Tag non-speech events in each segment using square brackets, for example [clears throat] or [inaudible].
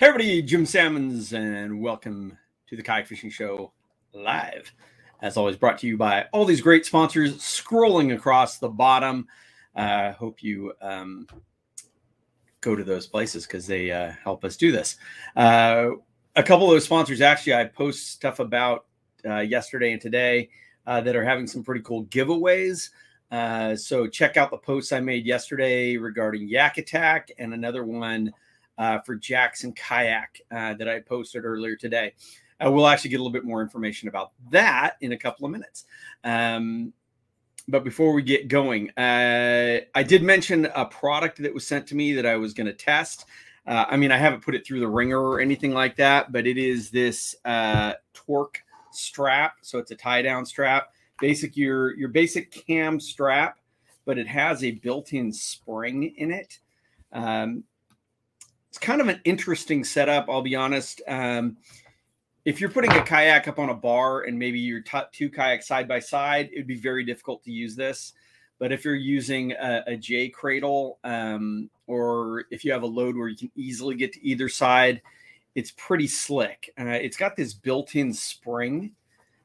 Hey, everybody, Jim Sammons, and welcome to the Kayak Fishing Show live. As always, brought to you by all these great sponsors scrolling across the bottom. I uh, hope you um, go to those places because they uh, help us do this. Uh, a couple of those sponsors, actually, I post stuff about uh, yesterday and today uh, that are having some pretty cool giveaways. Uh, so check out the posts I made yesterday regarding Yak Attack and another one for Jackson Kayak uh, that I posted earlier today. Uh, we'll actually get a little bit more information about that in a couple of minutes. Um, but before we get going, uh, I did mention a product that was sent to me that I was going to test. Uh, I mean, I haven't put it through the ringer or anything like that, but it is this uh, torque strap. So it's a tie down strap, basic your your basic cam strap, but it has a built-in spring in it. Um, it's kind of an interesting setup. I'll be honest. Um, if you're putting a kayak up on a bar and maybe your t- two kayaks side by side, it'd be very difficult to use this. But if you're using a, a J cradle, um, or if you have a load where you can easily get to either side, it's pretty slick. Uh, it's got this built-in spring,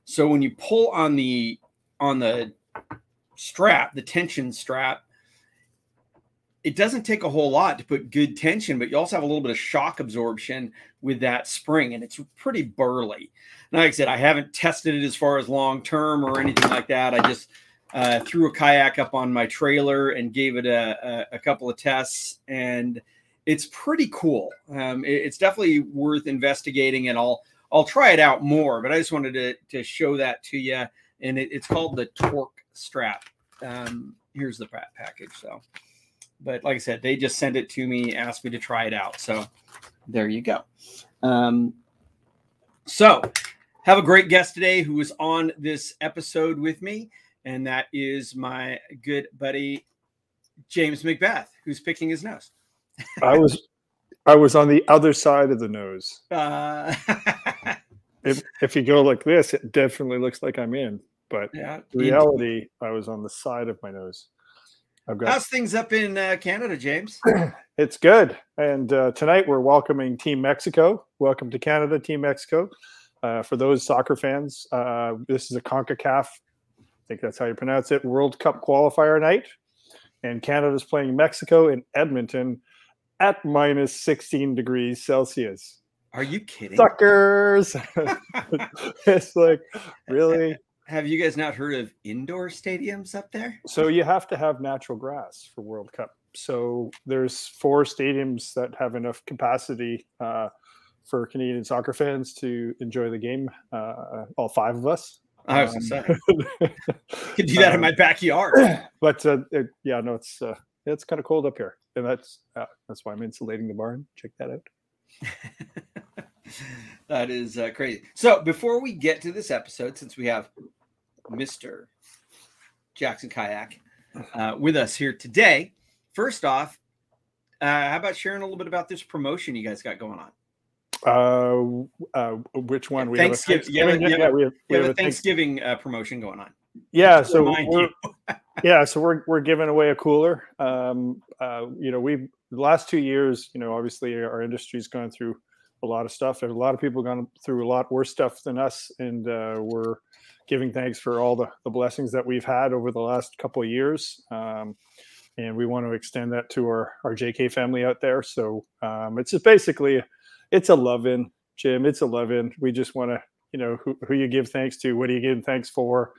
so when you pull on the on the strap, the tension strap, it doesn't take a whole lot to put good tension, but you also have a little bit of shock absorption with that spring, and it's pretty burly. And like I said, I haven't tested it as far as long term or anything like that. I just uh, threw a kayak up on my trailer and gave it a, a, a couple of tests, and it's pretty cool. Um, it, it's definitely worth investigating, and I'll I'll try it out more. But I just wanted to to show that to you, and it, it's called the Torque Strap. Um, here's the package. So but like I said, they just sent it to me, asked me to try it out. So there you go. Um, so have a great guest today who is on this episode with me, and that is my good buddy James Macbeth, who's picking his nose. I was I was on the other side of the nose. Uh, [laughs] if if you go like this, it definitely looks like I'm in. But [laughs] yeah, reality, I was on the side of my nose. I've got. How's things up in uh, Canada, James? [clears throat] it's good. And uh, tonight we're welcoming Team Mexico. Welcome to Canada, Team Mexico. Uh, for those soccer fans, uh, this is a CONCACAF, I think that's how you pronounce it, World Cup qualifier night. And Canada's playing Mexico in Edmonton at minus 16 degrees Celsius. Are you kidding? Suckers. [laughs] [laughs] it's like, really? Have you guys not heard of indoor stadiums up there? So you have to have natural grass for World Cup. So there's four stadiums that have enough capacity uh, for Canadian soccer fans to enjoy the game. Uh, all five of us. I was um, say, could do that um, in my backyard. [clears throat] But uh, it, yeah, no, it's uh, it's kind of cold up here, and that's uh, that's why I'm insulating the barn. Check that out. [laughs] [laughs] that is uh, crazy. So before we get to this episode, since we have Mr. Jackson Kayak uh, with us here today. First off, uh, how about sharing a little bit about this promotion you guys got going on? Uh, uh, which one? We Thanksgiving. Have Thanksgiving. Yeah, we have, we have a Thanksgiving uh, promotion going on. Yeah, so [laughs] yeah, so we're we're giving away a cooler. Um, uh, you know, we the last two years, you know, obviously our industry's gone through a lot of stuff. There's a lot of people gone through a lot worse stuff than us, and uh, we're giving thanks for all the, the blessings that we've had over the last couple of years. Um, and we want to extend that to our, our JK family out there. So um, it's just basically, it's a love in, Jim. It's a love in. We just want to, you know, who, who you give thanks to, what are you giving thanks for?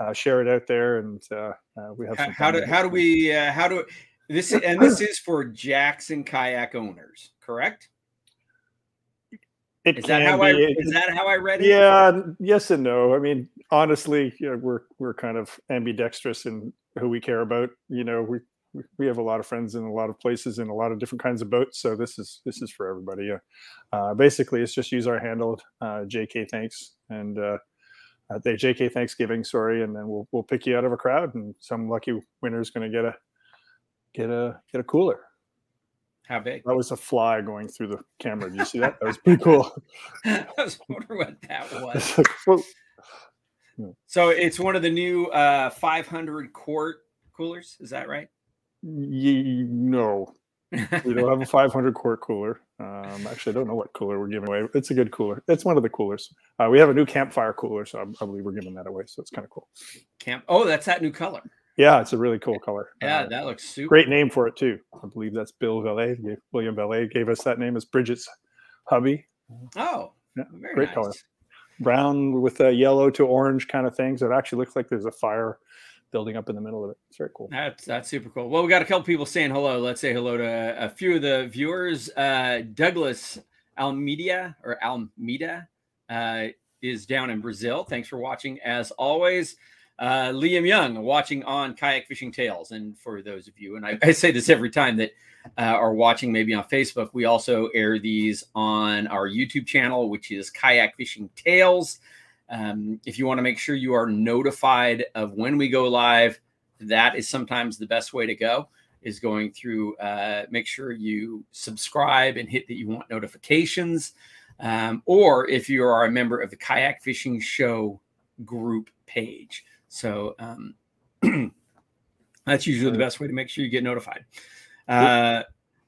Uh, share it out there, and uh, uh, we have. How, how do how do we uh, how do this and this is for Jackson kayak owners, correct? It is that how be. I is that how I read it? Yeah, yes and no. I mean, honestly, you know, we're we're kind of ambidextrous in who we care about. You know, we we have a lot of friends in a lot of places in a lot of different kinds of boats. So this is this is for everybody. Yeah. Uh, basically, it's just use our handle uh, JK Thanks and uh, uh the JK Thanksgiving. Sorry, and then we'll we'll pick you out of a crowd, and some lucky winner is going to get a get a get a cooler. How big? That was a fly going through the camera. Did you see that? That was pretty cool. [laughs] I was wondering what that [laughs] was. well, so it's one of the new uh, 500 quart coolers. Is that right? Y- no, we don't have a [laughs] 500 quart cooler. Um, actually, I don't know what cooler we're giving away. It's a good cooler. It's one of the coolers. Uh, we have a new campfire cooler, so I, I believe we're giving that away. So it's kind of cool. Camp. Oh, that's that new color. Yeah, it's a really cool color. Yeah, uh, that looks super. Great name for it too. I believe that's Bill Valet. William Valet gave us that name as Bridget's hubby. Oh, yeah, great nice. color. Brown with a yellow to orange kind of things. It actually looks like there's a fire building up in the middle of it. It's very cool. That's that's super cool. Well, we got a couple people saying hello. Let's say hello to a few of the viewers. Uh, Douglas Almeida or Almeida uh, is down in Brazil. Thanks for watching as always. Uh, Liam Young watching on Kayak Fishing Tales. And for those of you, and I, [laughs] I say this every time that uh, are watching maybe on Facebook, we also air these on our YouTube channel, which is Kayak Fishing Tales. Um, if you want to make sure you are notified of when we go live, that is sometimes the best way to go is going through uh, make sure you subscribe and hit that you want notifications um, or if you are a member of the kayak fishing show group page so um, [clears throat] that's usually the best way to make sure you get notified uh,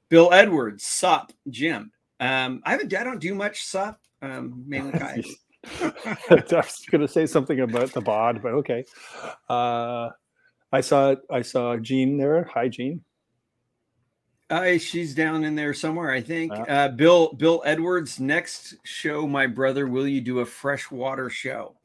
bill edwards sup jim um, i haven't i don't do much sup um, mainly [laughs] kayak [laughs] I was going to say something about the bod, but okay. Uh, I saw I saw Jean there. Hi, Jean. Uh, she's down in there somewhere, I think. Uh, Bill Bill Edwards next show. My brother, will you do a freshwater show?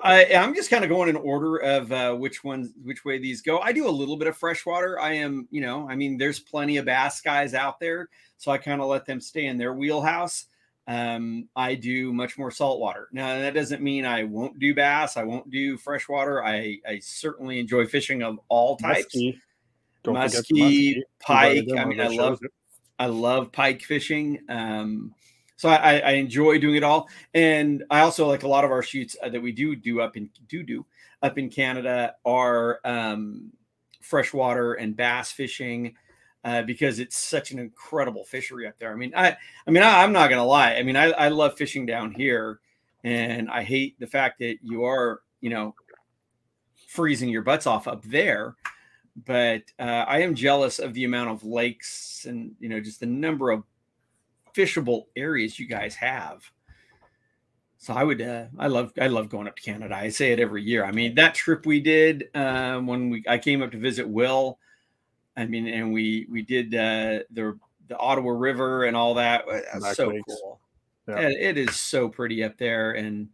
I, am just kind of going in order of uh, which ones, which way these go. I do a little bit of freshwater. I am, you know, I mean, there's plenty of bass guys out there, so I kind of let them stay in their wheelhouse um, I do much more saltwater. Now that doesn't mean I won't do bass. I won't do freshwater. I, I certainly enjoy fishing of all types. Muskie, muskie, pike. I mean, I love it. I love pike fishing. Um, so I, I, enjoy doing it all, and I also like a lot of our shoots uh, that we do do up in do do up in Canada are um, freshwater and bass fishing uh, because it's such an incredible fishery up there. I mean, I, I mean, I, am not gonna lie. I mean, I, I love fishing down here, and I hate the fact that you are, you know, freezing your butts off up there. But uh, I am jealous of the amount of lakes and you know just the number of fishable areas you guys have. So I would, uh, I love, I love going up to Canada. I say it every year. I mean, that trip we did uh, when we, I came up to visit Will I mean, and we we did uh, the the Ottawa River and all that. That's so cool. Yeah. It is so pretty up there, and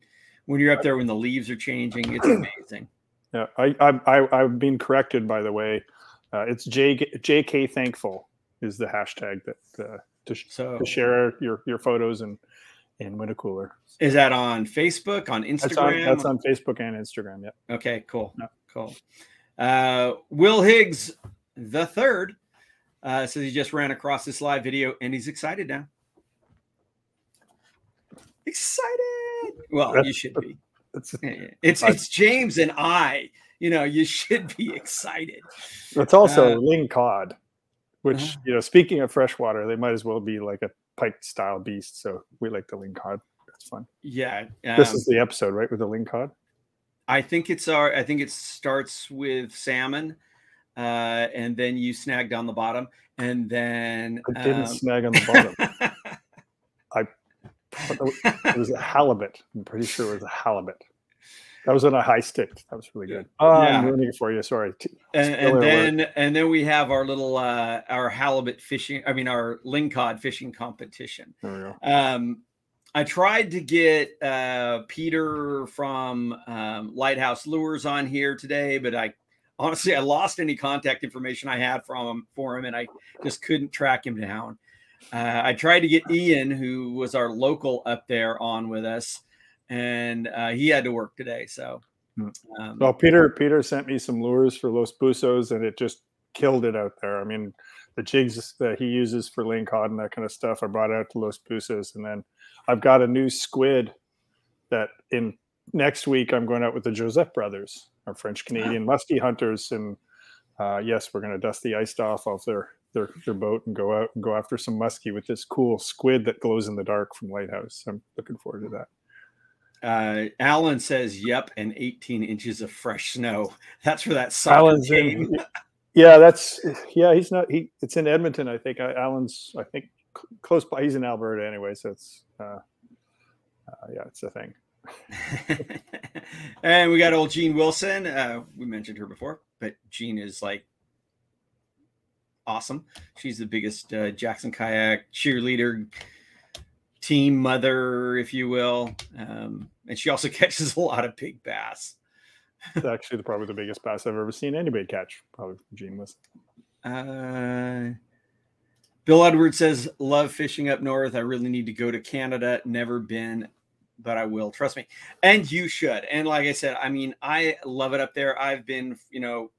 when you're up there when the leaves are changing, it's [clears throat] amazing. Yeah, I I, I have been corrected by the way. Uh, it's J JK Thankful is the hashtag that uh, to, so, to share your your photos and and win a cooler. Is that on Facebook, on Instagram? That's on, that's on Facebook and Instagram. Yeah. Okay. Cool. Yeah. Cool. Uh, Will Higgs the third. Uh, says he just ran across this live video and he's excited now. Excited. Well, you should be. It's [laughs] it's, it's James and I. You know, you should be excited. It's also uh, ling cod, which uh, you know, speaking of freshwater, they might as well be like a pike style beast. So we like the ling cod. That's fun. Yeah. Um, this is the episode, right, with the ling cod. I think it's our. I think it starts with salmon uh, and then you snagged on the bottom, and then I didn't um, snag on the bottom. [laughs] I it was a halibut. I'm pretty sure it was a halibut. That was on a high stick. That was really good. Oh, yeah. I'm ruining it for you. Sorry. And, and then and then we have our little uh, our halibut fishing. I mean our lingcod fishing competition. There we go. Um, I tried to get uh, Peter from um, Lighthouse Lures on here today, but I honestly, I lost any contact information I had from him for him, and I just couldn't track him down. Uh, I tried to get Ian, who was our local up there, on with us, and uh, he had to work today. So, hmm. um, well, Peter Peter sent me some lures for Los Buzos, and it just killed it out there. I mean, the jigs that he uses for ling cod and that kind of stuff, I brought out to Los Buzos, and then I've got a new squid that in next week I'm going out with the Joseph brothers our French Canadian muskie hunters. And uh, yes, we're going to dust the ice off of their, their their boat and go out and go after some muskie with this cool squid that glows in the dark from Lighthouse. I'm looking forward to that. Uh, Alan says, "Yep," and 18 inches of fresh snow. [laughs] That's for that Alan's came. In, [laughs] Yeah, that's yeah. He's not. He it's in Edmonton, I think. Alan's, I think, close by. He's in Alberta anyway, so it's uh, uh yeah, it's a thing. [laughs] and we got old Jean Wilson. Uh, we mentioned her before, but Jean is like awesome. She's the biggest uh, Jackson kayak cheerleader, team mother, if you will. Um, and she also [laughs] catches a lot of big bass. it's actually the, probably the biggest bass I've ever seen anybody catch. Probably Jean was. Uh, Bill Edwards says, "Love fishing up north. I really need to go to Canada. Never been, but I will. Trust me, and you should. And like I said, I mean, I love it up there. I've been, you know,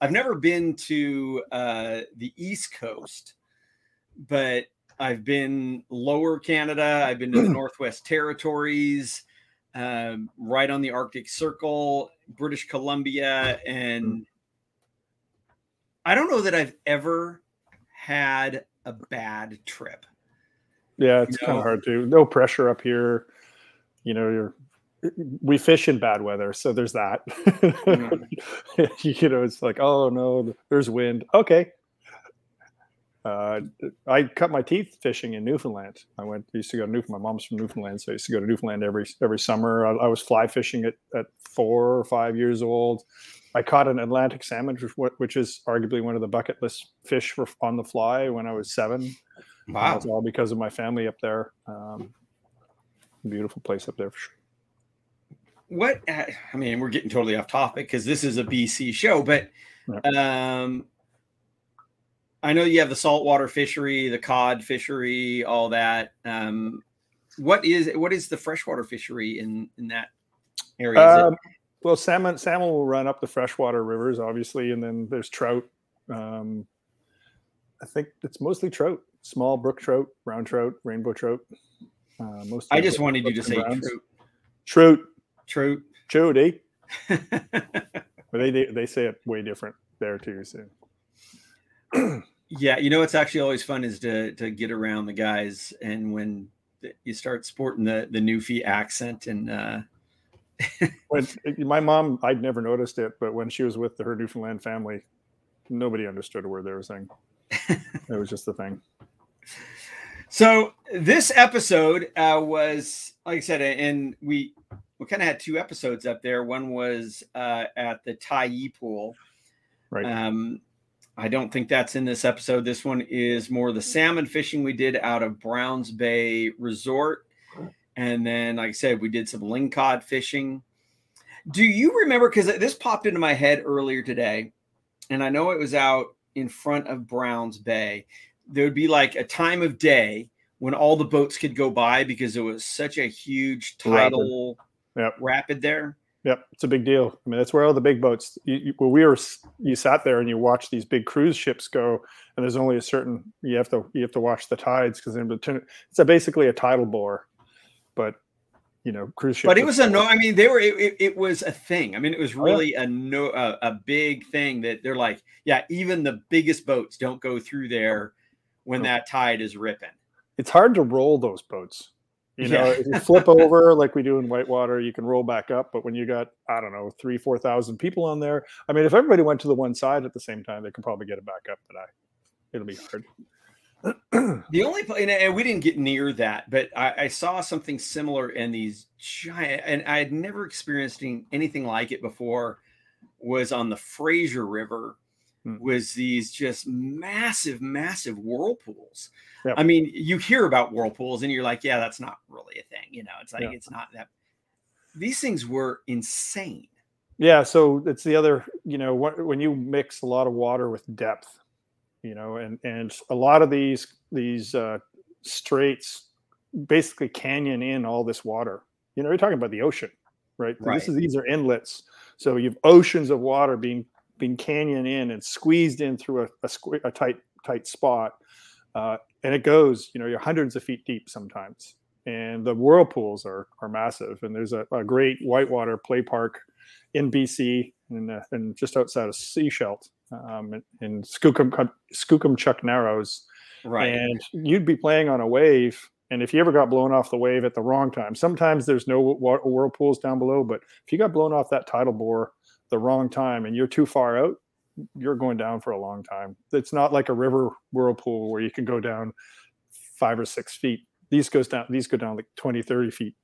I've never been to uh, the East Coast, but I've been lower Canada. I've been to the [clears throat] Northwest Territories, um, right on the Arctic Circle, British Columbia, and I don't know that I've ever had a bad trip. Yeah, it's you know? kind of hard to. No pressure up here. You know, you're we fish in bad weather, so there's that. Mm-hmm. [laughs] you know, it's like, oh no, there's wind. Okay. Uh, I cut my teeth fishing in Newfoundland. I went used to go to Newfoundland. My mom's from Newfoundland, so I used to go to Newfoundland every every summer. I, I was fly fishing at, at four or five years old. I caught an Atlantic salmon, which, which is arguably one of the bucket list fish for, on the fly when I was seven. Wow! That's all because of my family up there. Um, beautiful place up there for sure what uh, I mean, we're getting totally off topic because this is a BC show, but um, I know you have the saltwater fishery, the cod fishery, all that. Um, what is what is the freshwater fishery in in that area? Um, well, salmon salmon will run up the freshwater rivers, obviously, and then there's trout. Um, I think it's mostly trout, small brook trout, brown trout, rainbow trout. Uh, most I just wanted you to say trout. Trout. Trout. Jody. [laughs] but they, they they say it way different there too. So. [clears throat] yeah, you know what's actually always fun is to to get around the guys, and when you start sporting the the Newfie accent and. uh [laughs] when my mom, I'd never noticed it, but when she was with her Newfoundland family, nobody understood a word they were saying. [laughs] it was just the thing. So this episode uh, was, like I said, and we we kind of had two episodes up there. One was uh, at the Tyee pool. Right. Um, I don't think that's in this episode. This one is more the mm. salmon fishing we did out of Browns Bay Resort. And then, like I said, we did some lingcod fishing. Do you remember? Because this popped into my head earlier today, and I know it was out in front of Browns Bay. There would be like a time of day when all the boats could go by because it was such a huge tidal yep. rapid there. Yep, it's a big deal. I mean, that's where all the big boats. You, you, well, we were you sat there and you watch these big cruise ships go, and there's only a certain you have to you have to watch the tides because it's a, basically a tidal bore, but you know cruise ships. But it was a no. I mean, they were it, it, was a thing. I mean, it was really oh, yeah. a no a, a, big thing that they're like, yeah, even the biggest boats don't go through there when oh. that tide is ripping. It's hard to roll those boats. You know, yeah. if you flip [laughs] over like we do in Whitewater, you can roll back up. But when you got, I don't know, three, 4,000 people on there, I mean, if everybody went to the one side at the same time, they can probably get it back up. But I, it'll be hard. [clears throat] the only and we didn't get near that, but I, I, saw something similar in these giant, and I had never experienced anything like it before. Was on the Fraser River. Was these just massive, massive whirlpools. Yep. I mean, you hear about whirlpools and you're like, yeah, that's not really a thing. You know, it's like, it's not that. These things were insane. Yeah. So it's the other, you know, when you mix a lot of water with depth, you know, and, and a lot of these, these uh, straits basically canyon in all this water. You know, you're talking about the ocean, right? right. This is, these are inlets. So you've oceans of water being, being canyon in and squeezed in through a, a, a tight, tight spot. Uh, and it goes, you know, you're hundreds of feet deep sometimes. And the whirlpools are are massive. And there's a, a great whitewater play park in BC and, uh, and just outside of Sechelt um, in, in Skookum, Skookumchuck Narrows. Right. And you'd be playing on a wave. And if you ever got blown off the wave at the wrong time, sometimes there's no whirlpools down below. But if you got blown off that tidal bore the wrong time and you're too far out, you're going down for a long time. It's not like a river whirlpool where you can go down five or six feet. These goes down. These go down like 20, 30 feet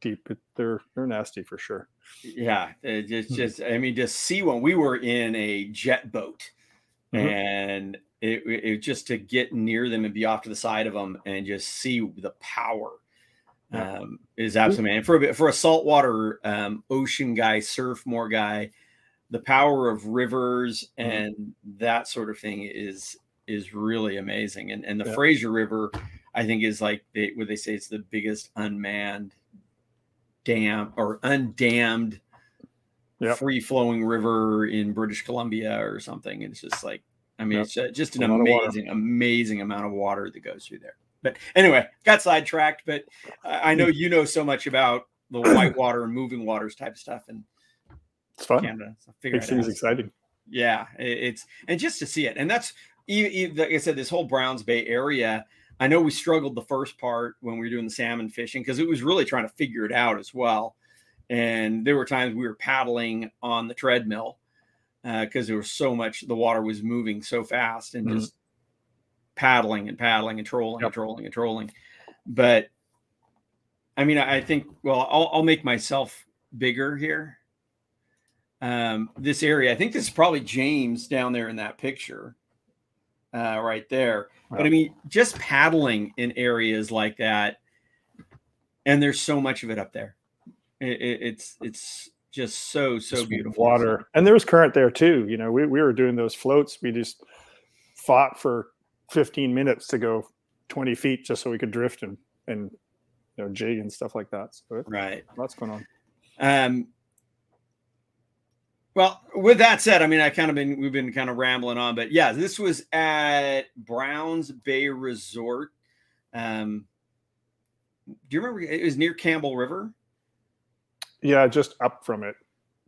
deep. They're they're nasty for sure. Yeah, it's just I mean, just see when we were in a jet boat, mm-hmm. and it, it just to get near them and be off to the side of them and just see the power um, is absolutely man. For a for a saltwater um, ocean guy, surf more guy, the power of rivers mm-hmm. and mm-hmm. that sort of thing is is really amazing. And and the yeah. Fraser River, I think, is like they what they say it's the biggest unmanned dam or undammed yep. free flowing river in British Columbia or something. It's just like I mean, yep. it's just an amazing, amazing amount of water that goes through there. But anyway, got sidetracked. But I know you know so much about the white water and moving waters type of stuff, and it's fun. Canada, so Makes things exciting. Yeah, it's and just to see it, and that's like I said, this whole Browns Bay area. I know we struggled the first part when we were doing the salmon fishing because it was really trying to figure it out as well. And there were times we were paddling on the treadmill because uh, there was so much, the water was moving so fast and mm-hmm. just paddling and paddling and trolling yep. and trolling and trolling. But I mean, I think, well, I'll, I'll make myself bigger here. Um, this area, I think this is probably James down there in that picture, uh, right there. Wow. But I mean, just paddling in areas like that, and there's so much of it up there. It, it, it's it's just so so just beautiful water, and there's current there too. You know, we we were doing those floats. We just fought for 15 minutes to go 20 feet just so we could drift and and you know jig and stuff like that. So right, lots going on. Um. Well, with that said, I mean, I kind of been we've been kind of rambling on, but yeah, this was at Browns Bay Resort. Um, do you remember it was near Campbell River? Yeah, just up from it.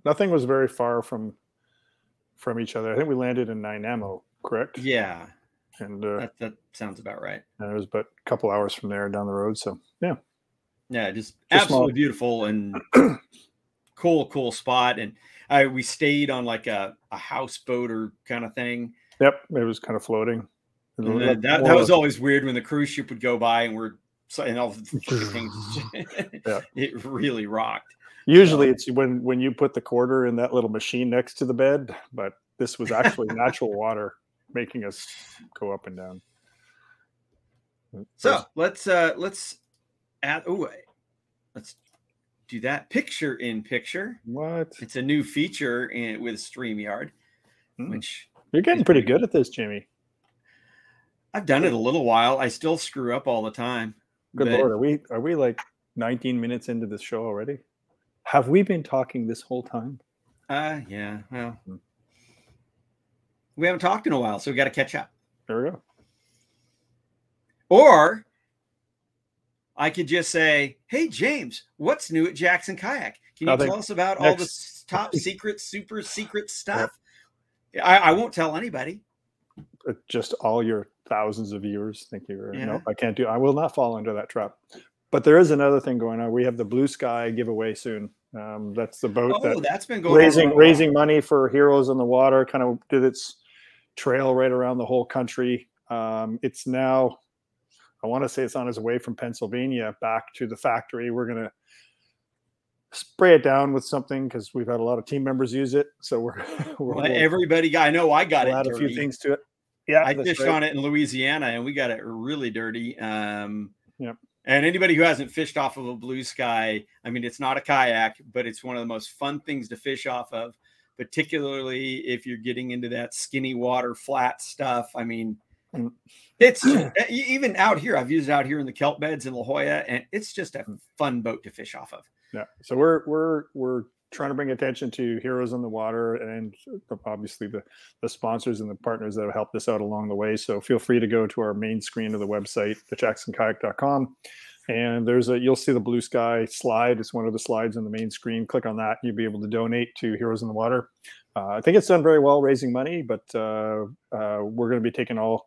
Nothing was very far from from each other. I think we landed in Nanaimo, correct? Yeah and uh, that, that sounds about right. And it was but a couple hours from there down the road. So yeah, yeah, just, just absolutely small. beautiful and [clears throat] cool, cool spot. And I we stayed on like a, a houseboat or kind of thing. Yep, it was kind of floating. that, that was always weird when the cruise ship would go by and we're and all the [laughs] things. yeah. [laughs] It really rocked. Usually, it's when when you put the quarter in that little machine next to the bed, but this was actually natural [laughs] water making us go up and down. So let's uh let's add oh let's do that picture in picture. What? It's a new feature in with StreamYard, mm. which you're getting pretty good at this, Jimmy. I've done it a little while. I still screw up all the time. Good but... lord, are we are we like 19 minutes into this show already? Have we been talking this whole time? Uh yeah. Well, hmm. We haven't talked in a while, so we got to catch up. There we go. Or I could just say, "Hey James, what's new at Jackson Kayak? Can you tell us about next. all the top [laughs] secret, super secret stuff?" Yeah. I, I, won't tell anybody. Just all your thousands of viewers think you're yeah. no, I can't do. I will not fall into that trap. But there is another thing going on. We have the Blue Sky giveaway soon. Um, that's the boat oh, that has been going raising raising money for Heroes on the Water. Kind of did its trail right around the whole country. Um, it's now, I want to say it's on his way from Pennsylvania back to the factory. We're going to spray it down with something because we've had a lot of team members use it. So we're, [laughs] we're well, everybody got, I know I got we'll it. Add a few things to it. Yeah. I fished right. on it in Louisiana and we got it really dirty. Um, yep. And anybody who hasn't fished off of a blue sky, I mean, it's not a kayak, but it's one of the most fun things to fish off of particularly if you're getting into that skinny water flat stuff. I mean. It's [clears throat] uh, even out here. I've used it out here in the kelp beds in La Jolla, and it's just a fun boat to fish off of. Yeah. So we're we're we're trying to bring attention to Heroes on the Water and obviously the the sponsors and the partners that have helped us out along the way. So feel free to go to our main screen of the website, thejacksonkayak.com and there's a you'll see the blue sky slide. It's one of the slides on the main screen. Click on that you'll be able to donate to heroes in the water. Uh, i think it's done very well raising money but uh, uh, we're going to be taking all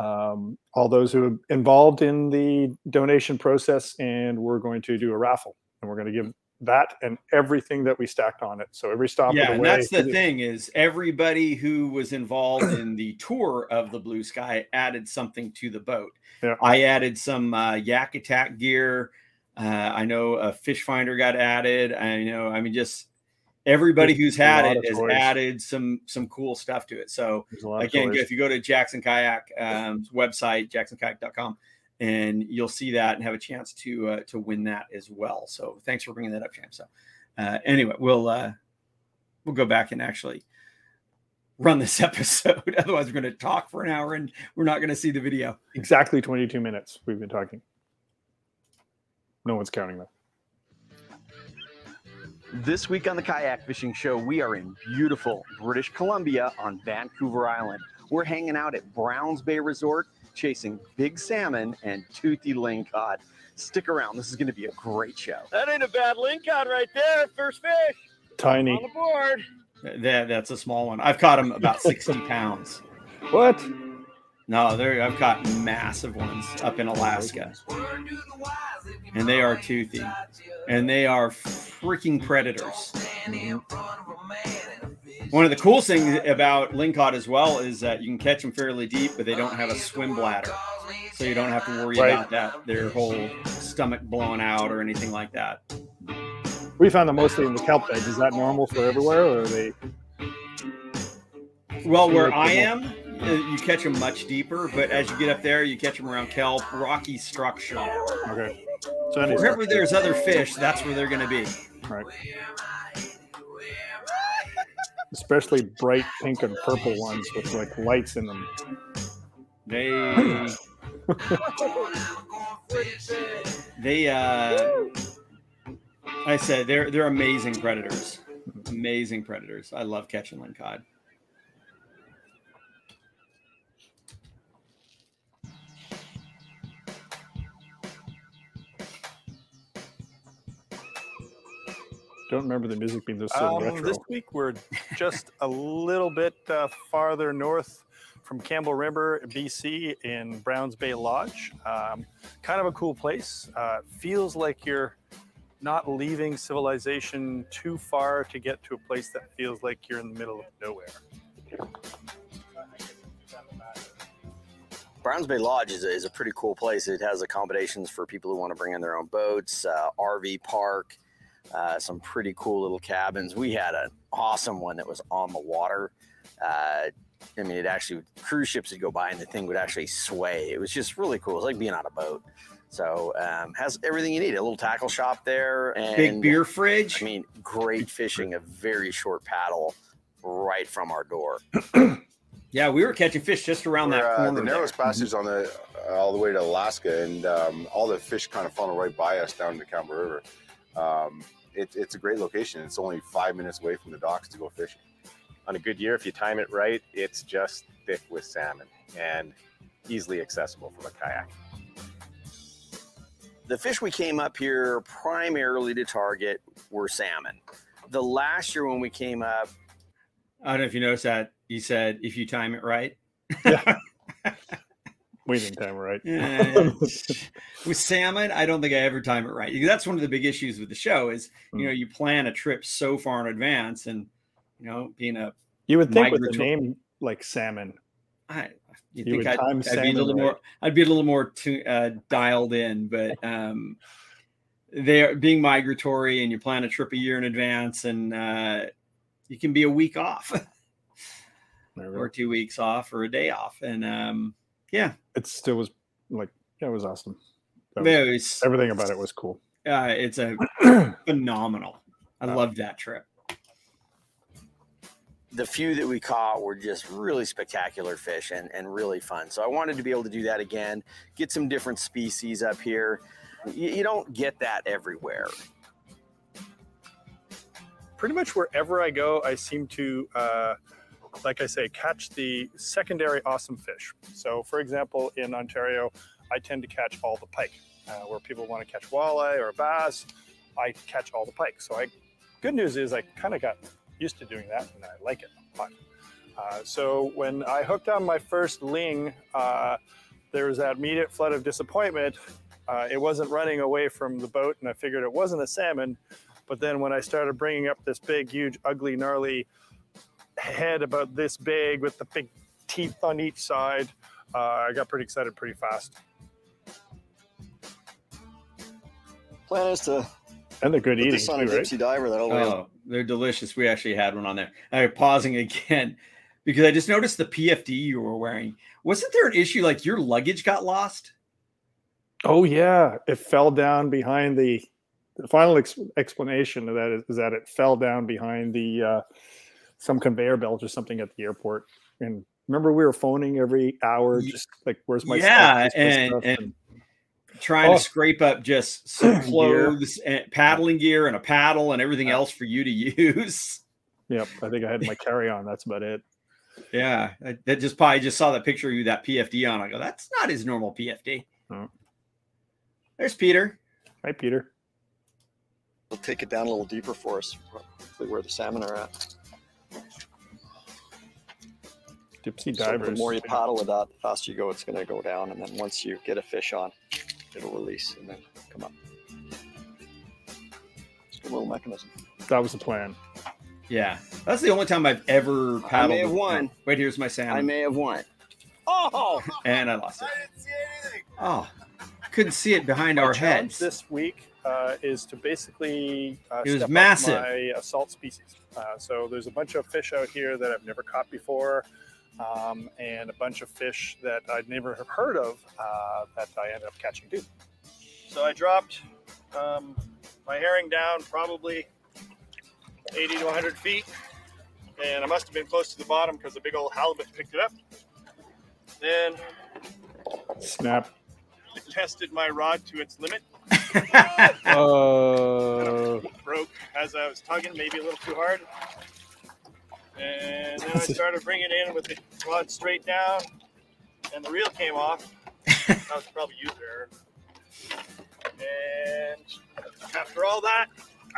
um, all those who are involved in the donation process and we're going to do a raffle and we're going to give that and everything that we stacked on it. So every stop. Yeah, and way, that's the thing is everybody who was involved in the tour of the Blue Sky added something to the boat. Yeah. I added some uh, Yak Attack gear. Uh, I know a fish finder got added. I know. I mean, just everybody who's had it has toys. added some some cool stuff to it. So again, if you go to Jackson Kayak um, website, jacksonkayak.com, and you'll see that and have a chance to uh, to win that as well. So thanks for bringing that up, James. So uh, anyway, we'll uh, we'll go back and actually run this [laughs] episode. Otherwise, we're going to talk for an hour and we're not going to see the video. Exactly 22 minutes we've been talking. No one's counting that. This week on the Kayak Fishing Show, we are in beautiful British Columbia on Vancouver Island. We're hanging out at Browns Bay Resort chasing big salmon and toothy lingcod. Stick around. This is going to be a great show. That ain't a bad lingcod right there. First fish. Tiny. On the board. That, that's a small one. I've caught them about 60 pounds. What? No, there I've caught massive ones up in Alaska. And they are toothy. And they are freaking predators. One of the cool things about lingcod as well is that you can catch them fairly deep, but they don't have a swim bladder, so you don't have to worry right. about that their whole stomach blowing out or anything like that. We found them mostly in the kelp beds. Is that normal for everywhere, or are they? Well, where I am, uh, you catch them much deeper, but as you get up there, you catch them around kelp, rocky structure. Okay. So wherever there's other fish, that's where they're going to be. Right especially bright pink and purple ones with like lights in them. They [laughs] they uh I said they're they're amazing predators. Amazing predators. I love catching lingcod. Don't remember the music being this so um, retro. This week we're just a little bit uh, farther north from Campbell River, BC, in Browns Bay Lodge. Um, kind of a cool place. Uh, feels like you're not leaving civilization too far to get to a place that feels like you're in the middle of nowhere. Browns Bay Lodge is a, is a pretty cool place. It has accommodations for people who want to bring in their own boats, uh, RV park, uh, some pretty cool little cabins. We had an awesome one that was on the water. Uh, I mean, it actually cruise ships would go by and the thing would actually sway. It was just really cool. It's like being on a boat. So um, has everything you need. A little tackle shop there, and big beer fridge. I mean, great fishing. A very short paddle right from our door. [clears throat] yeah, we were catching fish just around we're, that corner. Uh, the narrowest there. passage on the uh, all the way to Alaska, and um, all the fish kind of funnel right by us down to Campbell River. Um, it, it's a great location. It's only five minutes away from the docks to go fishing. On a good year, if you time it right, it's just thick with salmon and easily accessible from a kayak. The fish we came up here primarily to target were salmon. The last year when we came up, I don't know if you noticed that he said, if you time it right. Yeah. [laughs] waiting time right. [laughs] with salmon, I don't think I ever time it right. That's one of the big issues with the show is you know hmm. you plan a trip so far in advance, and you know being a you would think with the name like salmon, I you think I'd, I'd be a little right. more I'd be a little more to, uh, dialed in, but um, they're being migratory, and you plan a trip a year in advance, and uh, you can be a week off. or two weeks off or a day off and um yeah it still was like yeah, it was awesome. Was, it was, everything about it was cool. Uh, it's a [clears throat] phenomenal. I uh, loved that trip. The few that we caught were just really spectacular fish and, and really fun. So I wanted to be able to do that again, get some different species up here. You, you don't get that everywhere. Pretty much wherever I go, I seem to uh, like I say, catch the secondary awesome fish. So, for example, in Ontario, I tend to catch all the pike. Uh, where people want to catch walleye or bass, I catch all the pike. So, I good news is I kind of got used to doing that, and I like it a lot. Uh, so, when I hooked on my first ling, uh, there was that immediate flood of disappointment. Uh, it wasn't running away from the boat, and I figured it wasn't a salmon. But then when I started bringing up this big, huge, ugly, gnarly head about this big with the big teeth on each side, uh, I got pretty excited pretty fast. Plan is to And they're good eating this on a too, right? Diver that'll Oh, they're delicious. We actually had one on there. I'm pausing again because I just noticed the PFD you were wearing. Wasn't there an issue like your luggage got lost? Oh yeah, it fell down behind the. The final ex- explanation of that is, is that it fell down behind the uh, some conveyor belt or something at the airport. And remember, we were phoning every hour, just like, "Where's my Yeah, stuff? Where's my and- and- Trying Oh. to scrape up just [clears throat] some Gear. clothes and paddling gear and a paddle and everything else for you to [laughs] use. Yep, I think I had my carry on. That's about it. Yeah, I, that just probably just saw that picture of you that PFD on. I go, that's not his normal PFD. No. Oh. There's Peter. Hi, Peter. We'll take it down a little deeper for us, roughly where the salmon are at. Dipsy So divers. the more you paddle with that, the faster you go, it's going to go down. And then once you get a fish on, it'll release and then come up. It's a little mechanism. That was the plan. Yeah, that's the only time I've ever paddled. I may have won. Wait, here's my salmon. I may have won. Oh! and I lost it. didn't see anything. Oh, couldn't see it behind My our heads. this week uh, is to basically uh, It was step up massive. my salt species. Uh, so there's a bunch of fish out here that I've never caught before, um, and a bunch of fish that I'd never have heard of uh, that I ended up catching too. So I dropped um, my herring down probably 80 to 100 feet, and I must have been close to the bottom because the big old halibut picked it up. Then Snap. [laughs] tested my rod to its limit. [laughs] Uh, broke as I was tugging, maybe a little too hard. And then I started bringing it in with the rod straight down, and the reel came off. [laughs] That was probably user error. And after all that,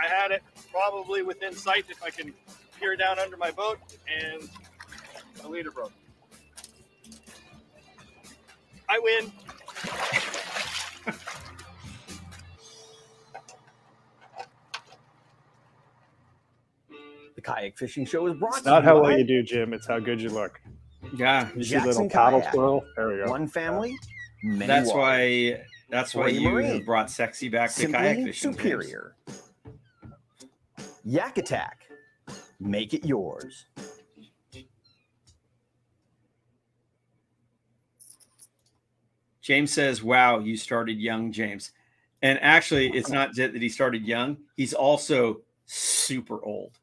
I had it probably within sight if I can peer down under my boat, and the leader broke. I win. The kayak fishing show is brought it's to not you how well you do, Jim. It's how good you look. Yeah, You see a Jackson little paddle kayak. twirl. There we go. One family, many that's waters. why. That's why you Marine. have brought sexy back to Simply kayak fishing. James. superior. Yak Attack. Make it yours. James says, "Wow, you started young, James." And actually, it's not that he started young; he's also super old.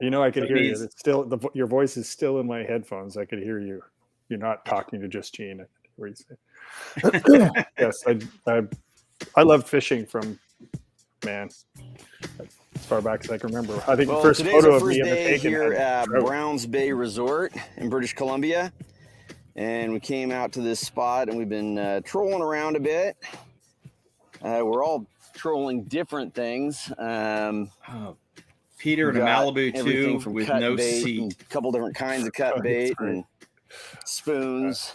You know, I could That hear you. It's still the, your voice is still in my headphones. I could hear you. You're not talking to just Gene. I you say. [coughs] yes, I, I I loved fishing from man as far back as I can remember. I think Well, the first today's photo our of first me in the day bacon here had at trout. Browns Bay Resort in British Columbia, and we came out to this spot and we've been uh, trolling around a bit. Uh, we're all trolling different things. Um, Oh, Peter and a Malibu too, with no bait seat. A couple different kinds of cut [laughs] bait and spoons,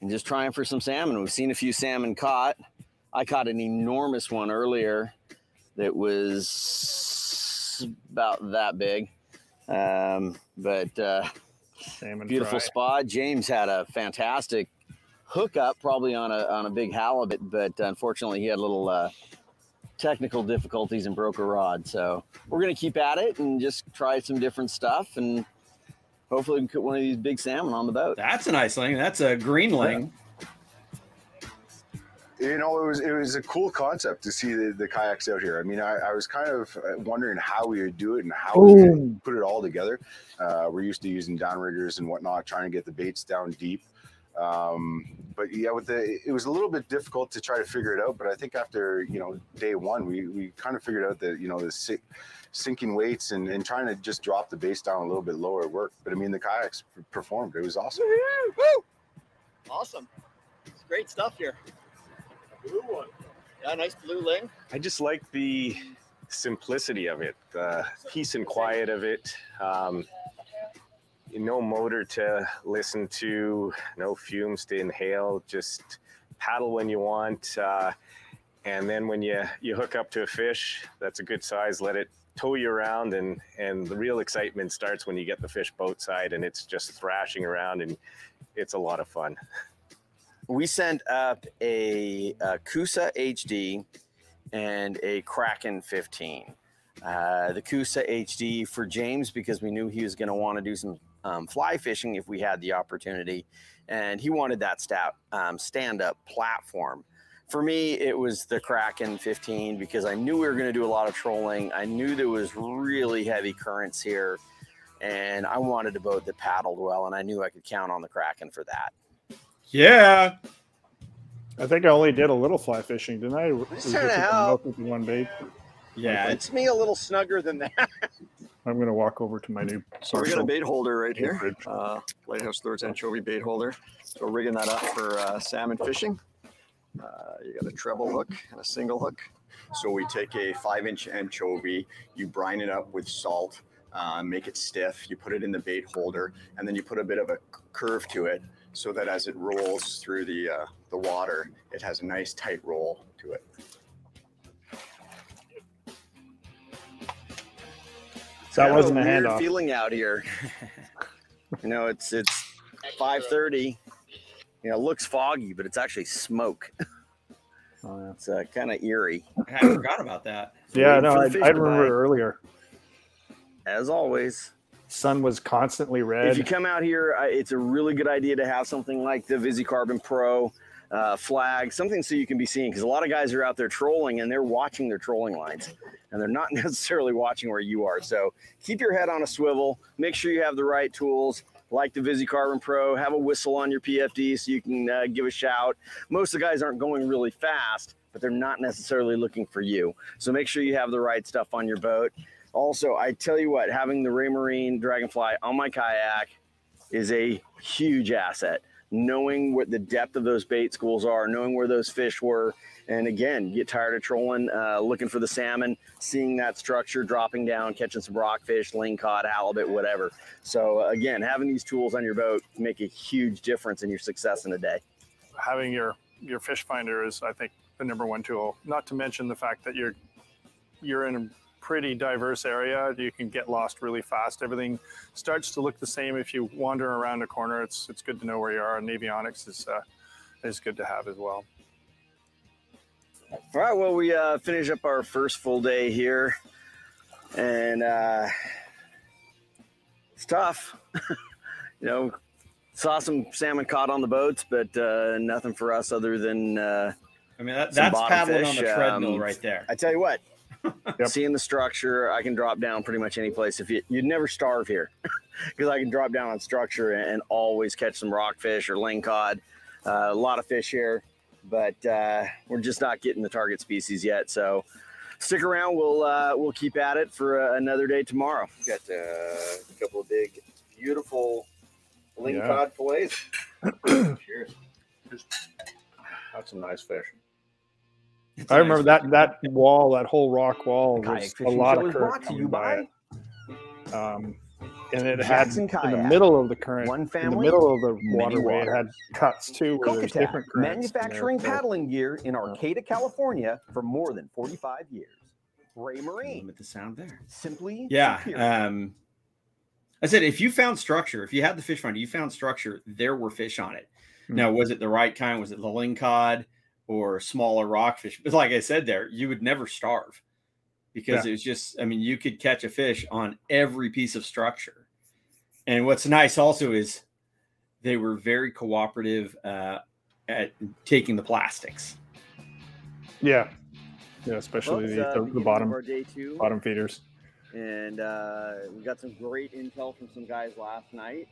and just trying for some salmon. We've seen a few salmon caught. I caught an enormous one earlier that was about that big. Um, but uh, Salmon beautiful fry. spot. James had a fantastic hookup, probably on a on a big halibut, but unfortunately he had a little uh, technical difficulties and broke a rod. So we're gonna keep at it and just try some different stuff, and hopefully we can put one of these big salmon on the boat. That's a nice ling. That's a greenling. You know, it was it was a cool concept to see the, the kayaks out here. I mean, I, I was kind of uh, wondering how we would do it and how we could put it all together. Uh, we're used to using downriggers and whatnot, trying to get the baits down deep. Um, but yeah, with the it was a little bit difficult to try to figure it out. But I think after you know day one, we we kind of figured out that you know the si- sinking weights and, and trying to just drop the base down a little bit lower worked. But I mean, the kayaks performed. It was awesome. Woo! Awesome. It's great stuff here. Blue one. Yeah, nice blue ling. I just like the simplicity of it, the peace and quiet of it. Um, no motor to listen to, no fumes to inhale. Just paddle when you want. Uh, and then when you you hook up to a fish that's a good size, let it tow you around, and and the real excitement starts when you get the fish boat side and it's just thrashing around, and it's a lot of fun. We sent up a, a Coosa HD and a Kraken 15. Uh, the Coosa HD for James because we knew he was going to want to do some um, fly fishing if we had the opportunity, and he wanted that stat, um, stand-up platform. For me, it was the Kraken 15 because I knew we were going to do a lot of trolling. I knew there was really heavy currents here, and I wanted a boat that paddled well, and I knew I could count on the Kraken for that. Yeah. I think I only did a little fly fishing, didn't I? Just trying to help. One bait. Yeah. It's, It's me a little snugger than that. [laughs] I'm going to walk over to my new. So we got a bait holder right here, uh, Lighthouse Lures anchovy bait holder. So we're rigging that up for uh, salmon fishing. Uh, you got a treble hook and a single hook. So we take a five inch anchovy, you brine it up with salt, uh, make it stiff, you put it in the bait holder, and then you put a bit of a curve to it so that as it rolls through the, uh, the water, it has a nice tight roll to it. That Got wasn't a weird handoff. feeling out here. [laughs] you know, it's it's five thirty. You know, it looks foggy, but it's actually smoke. [laughs] Oh, yeah. It's uh, kind of eerie, I forgot about that. Yeah, no, I, the I remember bite. earlier. as always. Sun was constantly red. If you come out here, I- it's a really good idea to have something like the VisiCarbon Pro uh, flag, something so you can be seen. Because a lot of guys are out there trolling and they're watching their trolling lines, and they're not [laughs] necessarily watching where you are. So keep your head on a swivel. Make sure you have the right tools, like the VisiCarbon Pro. Have a whistle on your PFD so you can uh, give a shout. Most of the guys aren't going really fast, but they're not necessarily looking for you. So make sure you have the right stuff on your boat. Also, I tell you what, having the Raymarine Dragonfly on my kayak is a huge asset. Knowing what the depth of those bait schools are, knowing where those fish were, and again, get tired of trolling, uh, looking for the salmon, seeing that structure, dropping down, catching some rockfish, lingcod, halibut, whatever. So uh, again, having these tools on your boat make a huge difference in your success in a day. having your your fish finder is i think the number one tool not to mention the fact that you're you're in pretty diverse area. You can get lost really fast. Everything starts to look the same if you wander around a corner. It's it's good to know where you are. And avionics is uh, is good to have as well. All right, well, we uh, finish up our first full day here, and uh, it's tough. [laughs] you know, saw some salmon caught on the boats, but uh, nothing for us other than uh, I mean, that, that's bottom paddling on the treadmill um, right there. I tell you what, Yep. seeing the structure, I can drop down pretty much any place. If you, you'd never starve here, [laughs] because I can drop down on structure and, and always catch some rockfish or lingcod. Uh, a lot of fish here, but uh, we're just not getting the target species yet. So stick around. We'll uh, we'll keep at it for uh, another day tomorrow. Got uh, a couple of big, beautiful lingcod fillets. [clears throat] Cheers. that's some nice fish It's I a remember nice- that that wall, that whole rock wall, Kayak was a lot of is current to coming you by by it. Um, and it Jackson had in the middle of the current, One family, in the family, middle of the many waterway, it had cuts too, where there's different currents. there, manufacturing so- paddling gear in Arcata, California for more than 45 years. Raymarine, Limit the sound there. simply Yeah. Um, I said if you found structure, if you had the fish finder, you found structure, there were fish on it. Hmm. Now, was it the right kind? Was it the lingcod or smaller rockfish? But like I said there, you would never starve because Yeah. it was just, I mean, you could catch a fish on every piece of structure. And what's nice also is they were very cooperative uh, at taking the plastics. Yeah, yeah, especially Well, the, uh, the, the bottom our day two. bottom feeders. and uh, we got some great intel from some guys last night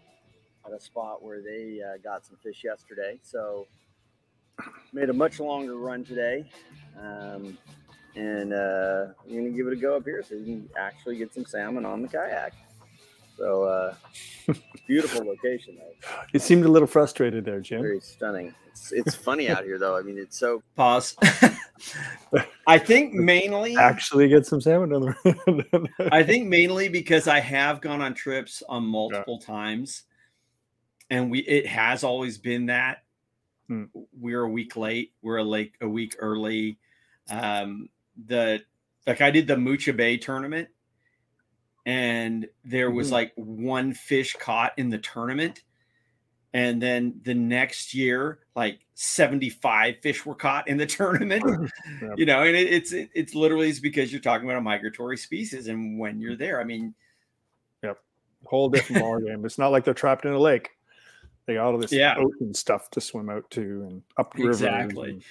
at a spot where they uh, got some fish yesterday. So made a much longer run today, um, and uh, we're gonna give it a go up here so you can actually get some salmon on the kayak. So uh, beautiful location though, [laughs] You seemed a little frustrated there, Jim. very stunning. It's it's funny out here though. I mean, it's so [laughs] Pause. I think mainly [laughs] Actually, get some salmon on the. I think mainly because I have gone on trips on multiple times, and we it has always been that Hmm. we're a week late, we're a late a week early. Um, the like I did the Mucha Bay tournament, and there was Mhm. like one fish caught in the tournament, and then the next year, like seventy five fish were caught in the tournament. [laughs] [laughs] Yep. You know, and it, it's it, it's literally is because you're talking about a migratory species, and when you're there, I mean, Whole different ball game. It's not like they're trapped in a lake. They got all this Yeah. ocean stuff to swim out to and up rivers. Exactly. and-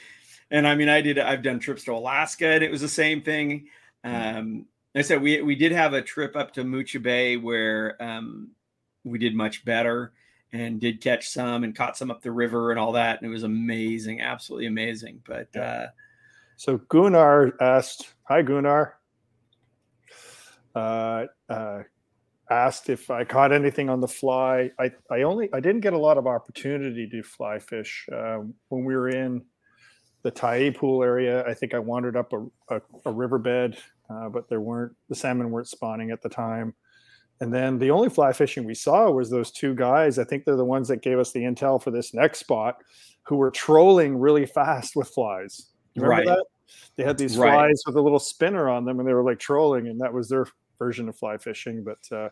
and I mean, I did. I've done trips to Alaska, and it was the same thing. Um, I said we we did have a trip up to Mucha Bay where um, we did much better and did catch some and caught some up the river and all that, and it was amazing, absolutely amazing. But uh, So Gunnar asked, "Hi Gunnar." Uh, uh, asked if I caught anything on the fly. I, I only I didn't get a lot of opportunity to fly fish um, when we were in the Tyee pool area. I think I wandered up a, a, a riverbed, uh, but there weren't the salmon weren't spawning at the time. And then the only fly fishing we saw was those two guys. I think they're the ones that gave us the intel for this next spot, who were trolling really fast with flies. You remember Right. that? They had these Right. flies with a little spinner on them, and they were like trolling, and that was their version of fly fishing. But uh,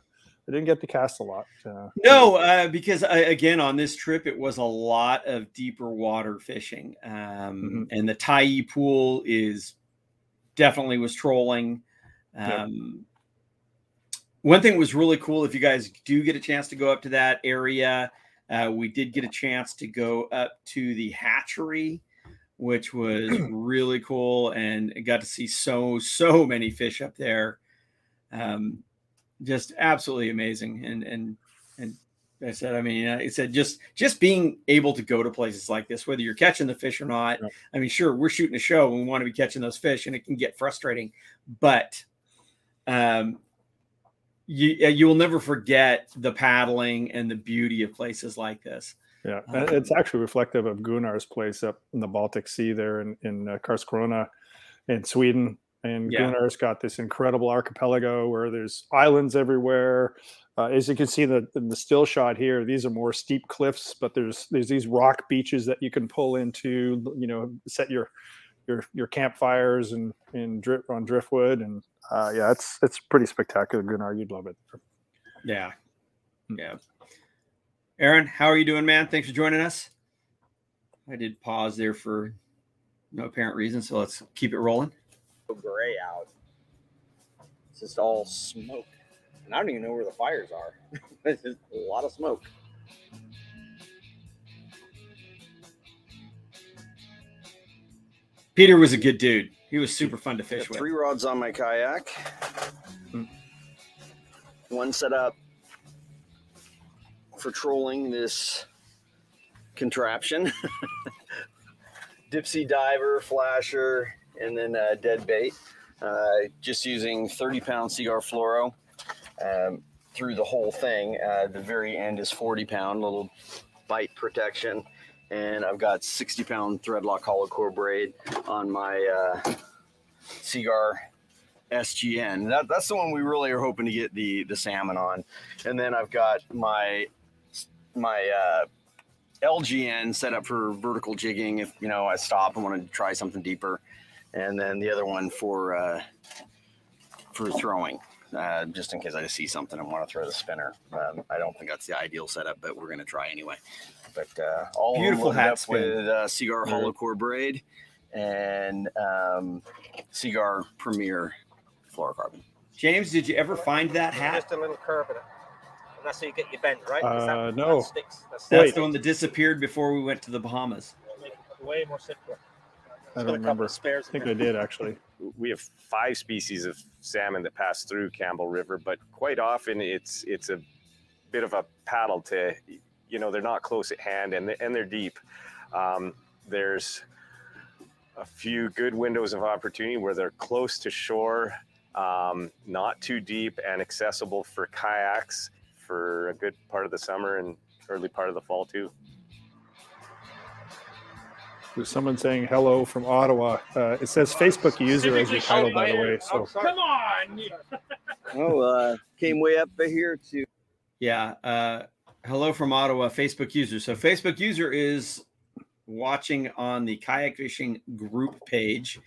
I didn't get to cast a lot. Uh, no, uh, because I, again on this trip it was a lot of deeper water fishing, um, and the Tyee pool is definitely was trolling. Yep. Um, One thing was really cool. If you guys do get a chance to go up to that area, uh, we did get a chance to go up to the hatchery, which was [clears throat] really cool, and got to see so so many fish up there. Um, just absolutely amazing, and and and I said, I mean, I said just just being able to go to places like this, whether you're catching the fish or not. I mean, sure, we're shooting a show and we want to be catching those fish, and it can get frustrating, but um, you you will never forget the paddling and the beauty of places like this. Yeah, and it's actually reflective of Gunnar's place up in the Baltic Sea there in in uh, Karlskrona, in Sweden. And Yeah. Gunnar's got this incredible archipelago where there's islands everywhere. Uh, as you can see the in the still shot here, these are more steep cliffs, but there's there's these rock beaches that you can pull into. You know, set your your your campfires and and drip on driftwood, and uh, yeah, it's it's pretty spectacular. Gunnar, you'd love it. Yeah, yeah. Aaron, how are you doing, man? Thanks for joining us. I did pause there for no apparent reason, so let's keep it rolling. Gray out. It's just all smoke. And I don't even know where the fires are. [laughs] it's just a lot of smoke. Peter was a good dude. He was super fun to fish Got with. three rods on my kayak. Hmm. One set up for trolling this contraption. [laughs] Dipsy diver, flasher, and then uh, dead bait. Uh, just using 30 pound Seaguar fluoro um, through the whole thing. Uh, the very end is 40 pound little bite protection. And I've got 60 pound threadlock hollow core braid on my uh, Seigler SGN. That, that's the one we really are hoping to get the the salmon on. And then I've got my my uh, LGN set up for vertical jigging if you know I stop and want to try something deeper. And then the other one for uh, for throwing. Uh, just in case I see something and want to throw the spinner. Um, I don't think that's the ideal setup, but we're going to try anyway. But uh, all Beautiful loaded hat up spin. with uh, Seaguar hollow core braid and um, Seaguar premier fluorocarbon. James, did you ever find that hat? Just a little curve in it. And that's how you get your bend, right? that- Uh, that no. sticks. That's, That's the one that disappeared before we went to the Bahamas. way more simpler. I Got a don't remember. spares I think I did actually. [laughs] we have five species of salmon that pass through Campbell River, but quite often it's it's a bit of a paddle to, you know, they're not close at hand and they, and they're deep. Um, there's a few good windows of opportunity where they're close to shore, um, not too deep, and accessible for kayaks for a good part of the summer and early part of the fall too. There's someone saying hello from Ottawa. Uh, it says Facebook user as your title, by the way. So Come on! Oh, uh, came way up here to Yeah. Uh, hello from Ottawa, Facebook user. So Facebook user is watching on the kayak fishing group page,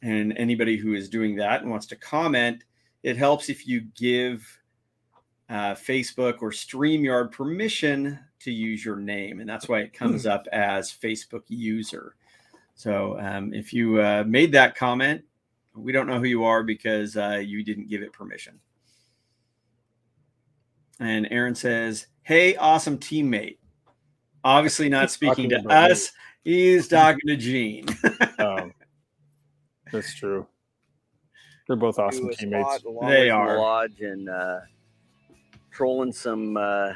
and anybody who is doing that and wants to comment, it helps if you give uh, Facebook or StreamYard permission to use your name. And that's why it comes up as Facebook user. So um, if you uh, made that comment, we don't know who you are because uh, you didn't give it permission. And Aaron says, Hey, awesome teammate. Obviously, not He's speaking to talking about me. us. He's talking to Gene. Um, [laughs] that's true. They're both awesome teammates. spot along They are. Lodge and uh, trolling some uh,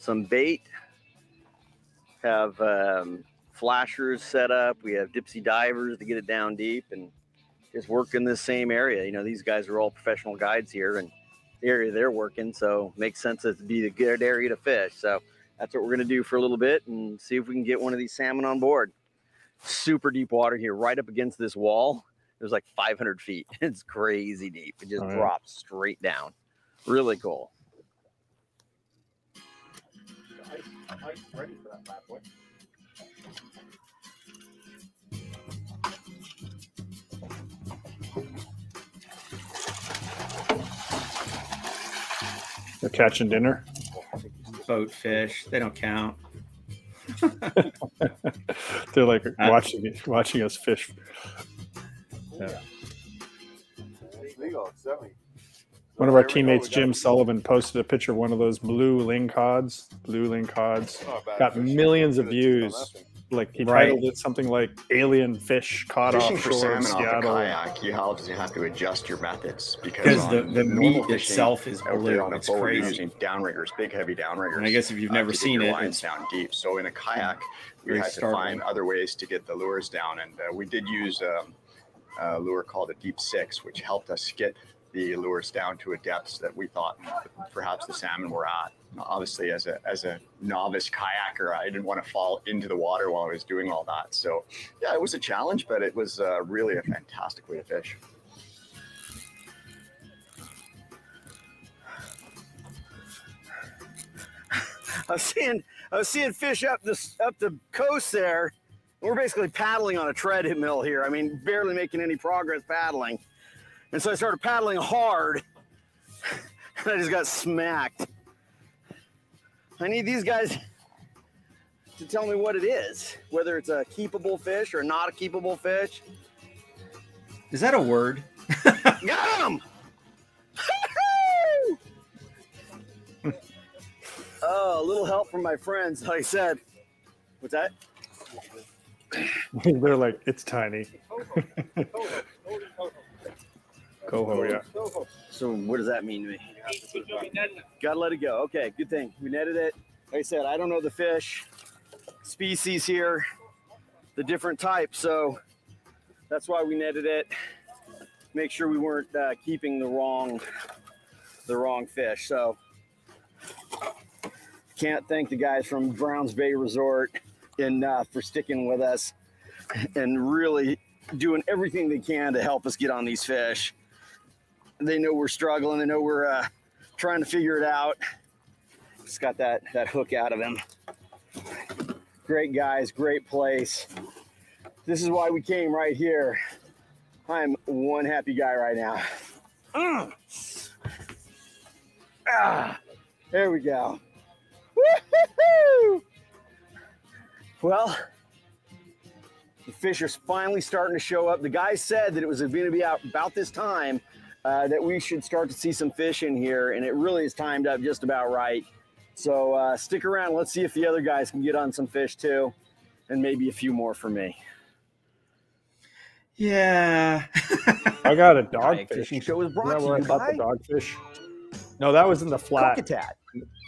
some bait. Have um, flashers set up. We have dipsy divers to get it down deep, and just work in this same area. You know, these guys are all professional guides here, and the area they're working, so makes sense to be the good area to fish. So that's what we're gonna do for a little bit, and see if we can get one of these salmon on board. Super deep water here, right up against this wall. It was like 500 feet. [laughs] It's crazy deep. It just yeah. drops straight down. Really cool. Ready for that bad boy. They're catching dinner. Boat fish, they don't count. [laughs] They're like Uh, watching watching us fish. Yeah. One of our teammates, Jim Sullivan, posted a picture of one of those blue ling cods. Blue ling cods got millions of views. Like he Right. titled it something like "Alien Fish Caught Fishing for Offshore salmon off a Seattle." kayak, you have, you have to adjust your methods because Because the, on the normal meat fishing itself is out blue. on a It's boat, you're crazy. using downriggers, big heavy downriggers. And I guess if you've uh, never to get seen your it, lines it's down deep. So in a kayak, we very had to startling. find other ways to get the lures down, and uh, we did use um, a lure called a deep six, which helped us get the lures down to a depth that we thought perhaps the salmon were at. Obviously, as a as a novice kayaker, I didn't want to fall into the water while I was doing all that. So, yeah, it was a challenge, but it was uh, really a fantastic way to fish. [laughs] I was seeing I was seeing fish up this up the coast there. We're basically paddling on a treadmill here. I mean, barely making any progress paddling. And so I started paddling hard. [laughs] And I just got smacked. I need these guys to tell me what it is, whether it's a keepable fish or not a keepable fish. Is that a word? [laughs] Got him! [laughs] oh, a little help from my friends, like I said. What's that? They're like, it's tiny. Coho, yeah. So what does that mean to me? Gotta let it go. Okay, good thing. We netted it. Like I said, I don't know the fish species here, the different types, so that's why we netted it. Make sure we weren't uh, keeping the wrong the wrong fish. So can't thank the guys from Browns Bay Resort enough for sticking with us and really doing everything they can to help us get on these fish. They know we're struggling. They know we're uh, trying to figure it out. Just got that that hook out of him. Great guys, great place. This is why we came right here. I'm one happy guy right now. Mm. Ah, there we go. Woo-hoo-hoo! Well, the fish are finally starting to show up. The guy said that it was going to be out about this time uh, that we should start to see some fish in here, and it really is timed up just about right. So uh, stick around. Let's see if the other guys can get on some fish too, and maybe a few more for me. Yeah. I got a [laughs] Kayak dogfish. fishing show is Is brought to I you caught by the dogfish? No, that was in the flat. Kokatat.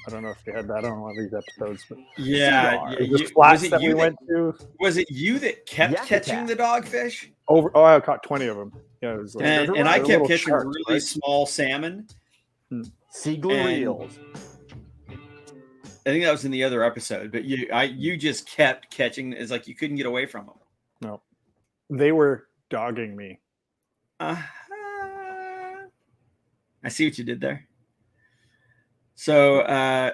I don't know if they had that on one of these episodes, but Yeah. the you- flats was it that you we that- went to Was it you that kept Yak catching attack. the dogfish? Over. Oh, I caught twenty of them. Yeah, it was like, And, they're and I kept catching sharks, really right? small salmon. Seigler And- reels. I think that was in the other episode, but you I you just kept catching it's like you couldn't get away from them. No, they were dogging me. Uh-huh. I see what you did there. So uh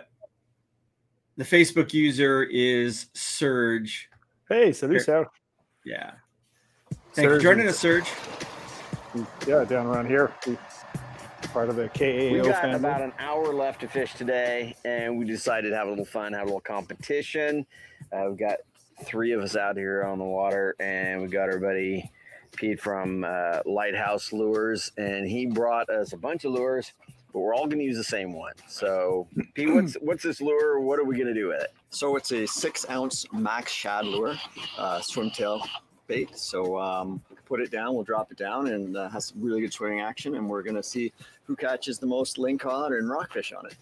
the Facebook user is Serge. Hey, salut, Here. Sal. Yeah. Thanks for Serge joining is- us, Serge. Yeah, down around here. We- Part of the KAO We got family. about an hour left to fish today, and we decided to have a little fun, have a little competition. Uh, we've got three of us out here on the water, and we got our buddy Pete from uh, Lighthouse Lures, and he brought us a bunch of lures, but we're all going to use the same one. So, Pete, what's [clears throat] what's this lure? What are we going to do with it? So it's a six ounce max shad lure, uh, swim tail bait. So um, put it down, we'll drop it down, and uh, has some really good swimming action. And we're gonna see who catches the most lingcod and rockfish on it.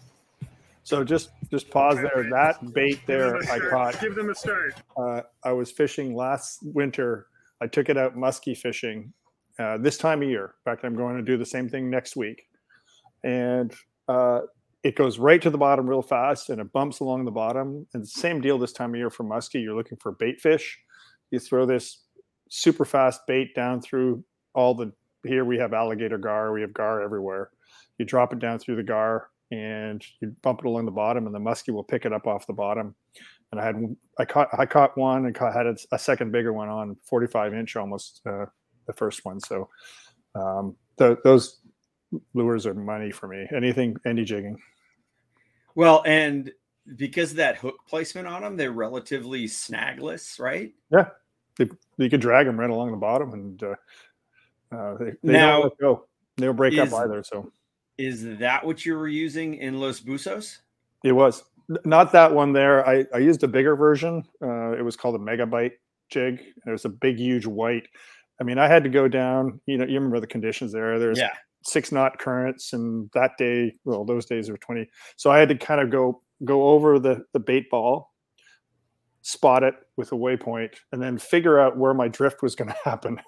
So just just pause there. That bait there I caught. Give them a start. Uh, I was fishing last winter. I took it out musky fishing uh, this time of year. In fact, I'm going to do the same thing next week, and uh, it goes right to the bottom real fast, and it bumps along the bottom. And same deal this time of year for muskie. You're looking for bait fish. You throw this super fast bait down through all the. Here we have alligator gar. We have gar everywhere. You drop it down through the gar, and you bump it along the bottom, and the muskie will pick it up off the bottom and I had I caught I caught one and caught, had a, a second bigger one on 45 inch almost uh, the first one. So um, th- those lures are money for me. Anything any jigging. Well, and because of that hook placement on them, they're relatively snagless, right? Yeah, they, you could drag them right along the bottom, and uh, uh, they, they Now, don't go. They don't break is- up either. So Is that what you were using in Los Busos? it was not that one there. I, I used a bigger version. Uh, it was called a megabyte jig. It was a big, huge white. I mean, I had to go down. You know, you remember the conditions there. There's Yeah. six knot currents, and that day, well, those days were twenty. So I had to kind of go go over the the bait ball, spot it with a waypoint, and then figure out where my drift was going [laughs] to happen.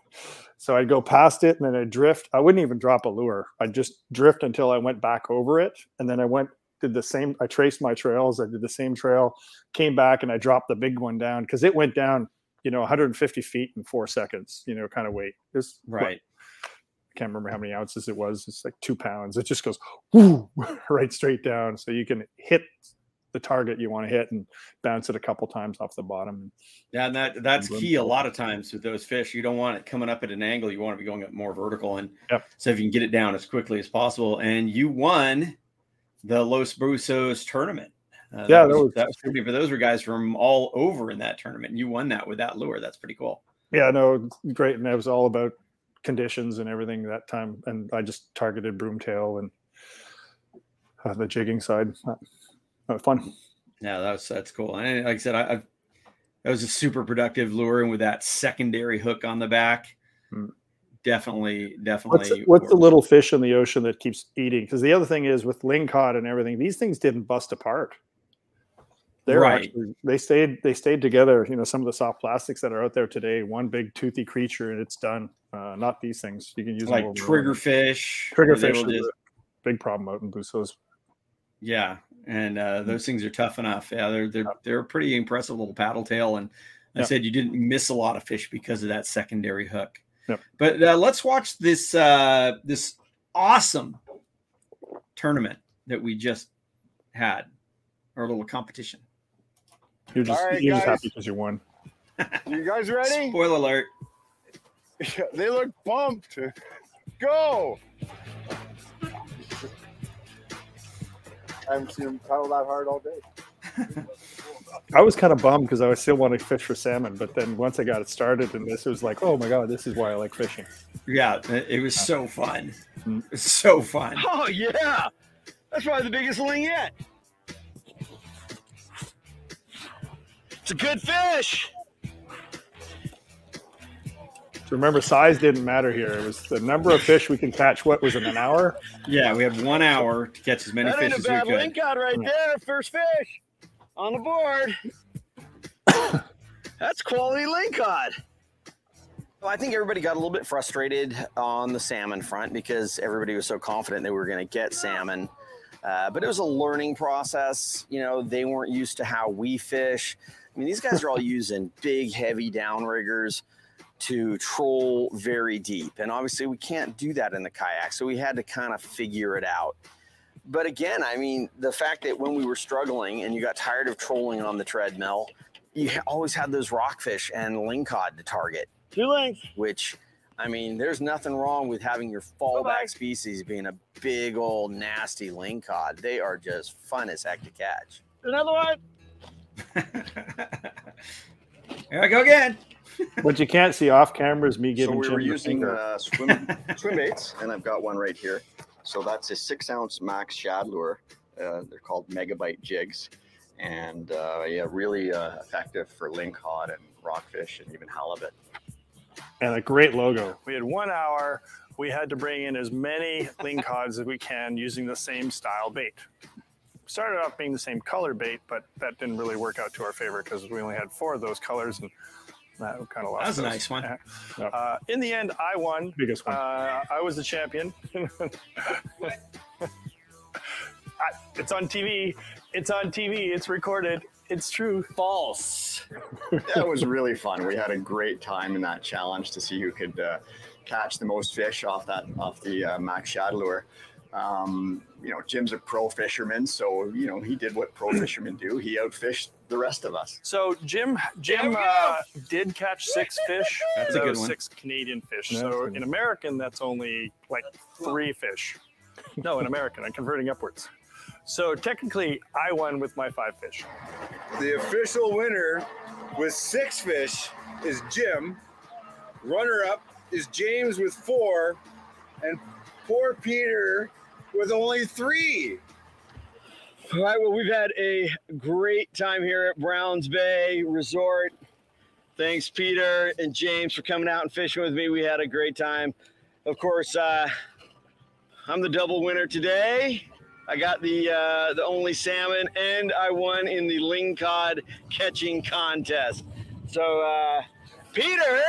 So I'd go past it, and then I'd drift. I wouldn't even drop a lure. I'd just drift until I went back over it, and then I went did the same. I traced my trails. I did the same trail, came back, and I dropped the big one down because it went down, you know, 150 feet in four seconds. You know, kind of weight. It was what, Right. I can't remember how many ounces it was. It's like two pounds. It just goes whoo, [laughs] right straight down. So you can hit the target you want to hit and bounce it a couple times off the bottom. Yeah, and that that's key a lot of times with those fish. You don't want it coming up at an angle. You want to be going up more vertical. And Yep. so if you can get it down as quickly as possible. And you won the Los Busos tournament. Uh, Yeah, that that was, that was pretty for those were guys from all over in that tournament. And you won that with that lure. That's pretty cool. Yeah, no, great. And it was all about conditions and everything that time. And I just targeted broomtail and uh, the jigging side. Fun. Yeah, that's that's cool. And like I said, I, I've that was a super productive lure, and with that secondary hook on the back, Hmm. definitely, definitely. what's the little fish in the ocean that keeps eating? Because the other thing is with lingcod and everything, these things didn't bust apart. They're Right. actually they stayed they stayed together. You know, some of the soft plastics that are out there today, one big toothy creature and it's done. Uh, not these things. You can use like over and over. triggerfish? Triggerfish is a big problem out in Busos. Yeah, and Mm-hmm. uh, those things are tough enough. Yeah, they're they're they're a pretty impressive little paddle tail, and I Yeah. said you didn't miss a lot of fish because of that secondary hook. Yep. But uh, let's watch this uh, this awesome tournament that we just had, our little competition. You're just All right, you're just happy because you won. You guys ready? [laughs] Spoiler alert! [laughs] they look bumped. Go! Haven't seen them paddle that hard all day. [laughs] I was kind of bummed because I was still wanted to fish for salmon, but then once I got it started and this it was like, oh my god, this is why I like fishing. Yeah, it it was so fun. Mm. Was so fun. Oh yeah, that's probably the biggest ling yet. It's a good fish. So remember, size didn't matter here. It was the number of fish we can catch. What was it, an hour? Yeah, we had one hour to catch as many That fish ain't a as we bad could. link out right there. First fish on the board. [coughs] That's quality lingcod. Well, I think everybody got a little bit frustrated on the salmon front because everybody was so confident they were going to get salmon. Uh, but it was a learning process. You know, they weren't used to how we fish. I mean, these guys are all [laughs] using big, heavy downriggers to troll very deep. And obviously, we can't do that in the kayak. So we had to kind of figure it out. But again, I mean, the fact that when we were struggling and you got tired of trolling on the treadmill, you always had those rockfish and lingcod to target. Two lengths. which I mean, there's nothing wrong with having your fallback species being a big old nasty lingcod. They are just fun as heck to catch. Another one. [laughs] Here I go again. What you can't see off camera is me giving. So giving we Jim were the using finger. uh, [laughs] swim swim baits, and I've got one right here. So that's a six ounce max shad lure. Uh, they're called megabyte jigs, and uh, yeah, really uh, effective for lingcod and rockfish and even halibut. and a great logo. We had one hour. We had to bring in as many lingcods as we can using the same style bait. Started off being the same color bait, but that didn't really work out to our favor because we only had four of those colors, and that kind of lost. That was a us. nice one. [laughs] Uh, in the end, I won. Biggest one. Uh, I was the champion. [laughs] I- it's on TV. It's on TV. It's recorded. It's true. False. [laughs] that was really fun. We had a great time in that challenge to see who could uh, catch the most fish off that off the uh, max shad lure. Um, you know, Jim's a pro fisherman, so you know he did what pro [clears throat] fishermen do. He outfished the rest of us. So Jim, Jim uh, did catch six fish. That's a good one. Six Canadian fish. Yeah, so good. in American, that's only like three fish. No, in American, I'm converting upwards. So technically, I won with my five fish. The official winner with six fish is Jim. Runner up is James with four, and poor Peter with only three. All right, well, we've had a great time here at Browns Bay Resort. Thanks, Peter and James, for coming out and fishing with me. We had a great time. Of course, uh, I'm the double winner today. I got the uh, the only salmon, and I won in the lingcod catching contest. So, uh, Peter,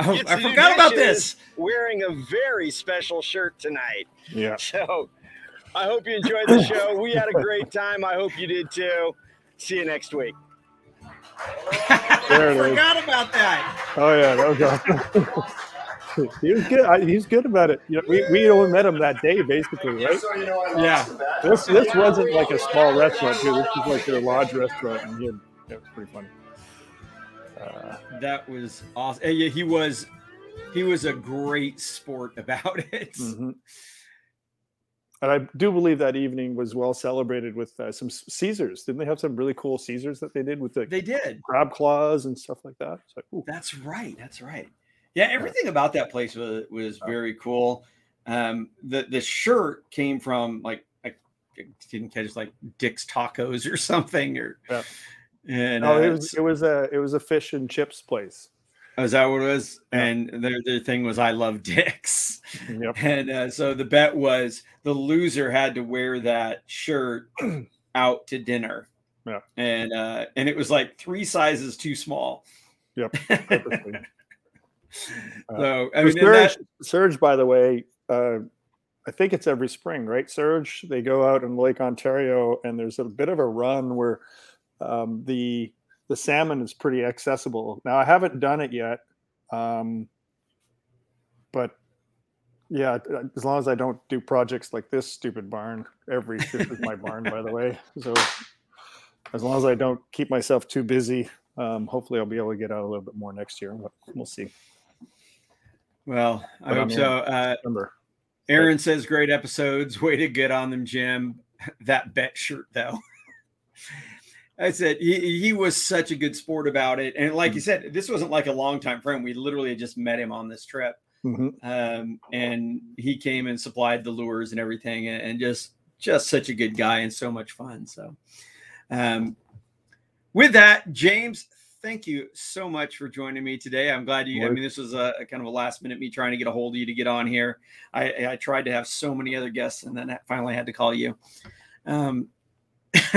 [laughs] Oh, I to do forgot about this. Wearing a very special shirt tonight. Yeah. [laughs] So I hope you enjoyed the show. We had a great time. I hope you did too. See you next week. There it [laughs] is. Forgot about that. Oh yeah, that was awesome. he was good. I, he's good about it. You know, we, we only met him that day, basically, right? So you know, Yeah. lost. This this wasn't like a small restaurant too. This was like their lodge restaurant, and he had, yeah, it was pretty funny. Uh, That was awesome. And yeah, he was he was a great sport [laughs] about it. mhm. And I do believe that evening was well celebrated with uh, some Caesars. Didn't they have some really cool Caesars that they did with the They did. crab claws and stuff like that? It's like. That's right. That's right. Yeah, everything about that place was was very cool. Um, the the shirt came from like I didn't catch like Dick's Tacos or [laughs] something or Yeah. And No, uh, it was it was a it was a fish and chips place. Oh, is that what it was? Yeah. And their their thing was I love dicks. Yep. [laughs] And uh, so the bet was the loser had to wear that shirt [clears throat] out to dinner. Yeah. And uh, and it was like three sizes too small. Yep. [laughs] Uh, So I mean, and Serge, that, Serge, by the way, uh, I think it's every spring, right? Serge, they go out in Lake Ontario, and there's a bit of a run where um, the the salmon is pretty accessible. Now, I haven't done it yet, um, but yeah, as long as I don't do projects like this stupid barn, every this is my barn, by the way. [laughs] So as long as I don't keep myself too busy, um, hopefully I'll be able to get out a little bit more next year. But we'll see. well, I But hope so. Uh. Aaron says great episodes. [laughs] Way to get on them, Jim. [laughs] That bet shirt though. I said he, he was such a good sport about it. And like you said, this wasn't like a longtime friend. We literally had just met him on this trip. Mhm. Um, and he came and supplied the lures and everything and, and just just such a good guy and so much fun. So um with that, James, thank you so much for joining me today. I'm glad you I mean this was a, a kind of a last minute me trying to get a hold of you to get on here. I, I tried to have so many other guests and then I finally had to call you. Um [laughs]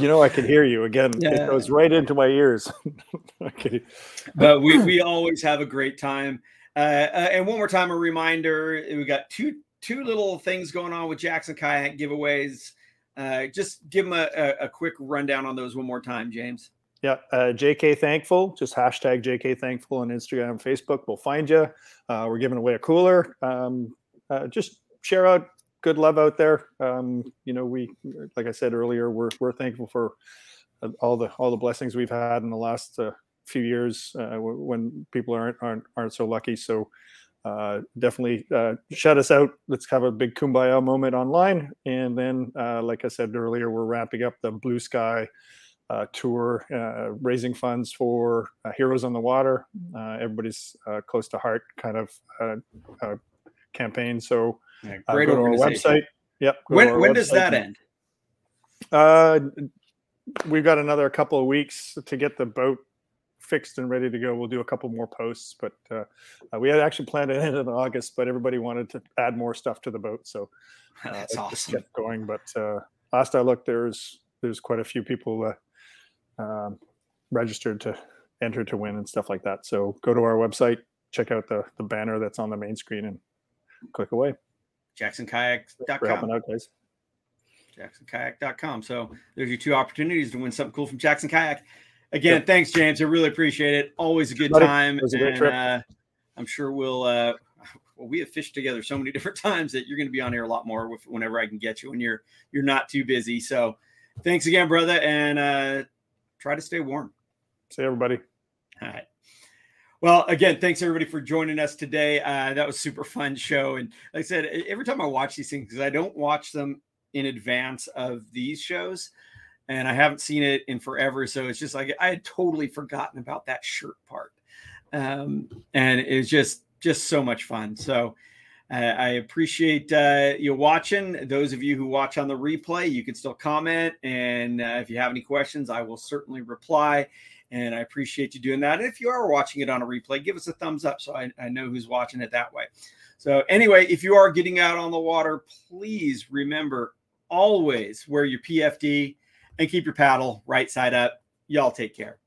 You know, I can hear you again. Yeah. It goes right into my ears. [laughs] I could- but we, we always have a great time. Uh, uh, and one more time, a reminder: we got two two little things going on with Jackson Kayak giveaways. Uh, just give them a, a, a quick rundown on those one more time, James. yeah, uh, JK Thankful. Just hashtag JK Thankful on Instagram and Facebook. We'll find you. Uh, we're giving away a cooler. Um, uh, just share out good love out there. Um, you know, we like I said earlier, we're we're thankful for uh, all the all the blessings we've had in the last uh, few years uh, when people aren't aren't aren't so lucky. So uh, definitely uh, shut us out. Let's have a big kumbaya moment online, and then, uh, like I said earlier, we're wrapping up the Blue Sky tour, raising funds for Heroes on the Water. everybody's close to heart kind of campaign. So yeah, great go to our website. Yep. When when does that end? Uh, we've got another couple of weeks to get the boat fixed and ready to go. We'll do a couple more posts, but uh, uh, we had actually planned it [laughs] in August, but everybody wanted to add more stuff to the boat, so [laughs] uh, that's awesome. Kept going, but uh, last I looked, there's there's quite a few people uh, um, registered to enter to win and stuff like that. So go to our website, check out the the banner that's on the main screen, and click away. JacksonKayak.com. For helping out, guys. JacksonKayak.com. So there's your two opportunities to win something cool from Jackson Kayak. Again, yep. thanks, James. I really appreciate it. Always a good time. A and, uh, I'm sure we'll, uh, well, we have fished together so many [laughs] different times that you're going to be on here a lot more with, whenever I can get you when you're, you're not too busy. So thanks again, brother. And, uh, try to stay warm. See everybody. All right. Well, again, thanks everybody for joining us today. Uh, that was super fun show. And like I said, every time I watch these things, because I don't watch them in advance of these shows, and I haven't seen it in forever. So it's just like I had totally forgotten about that shirt part, um, and it's just just so much fun. So uh, I appreciate uh, you watching. Those of you who watch on the replay, you can still comment, and uh, if you have any questions, I will certainly reply. And I appreciate you doing that. And if you are watching it on a replay, give us a thumbs up so I, I know who's watching it that way. So, anyway, if you are getting out on the water, please remember always wear your PFD and keep your paddle right side up. Y'all take care.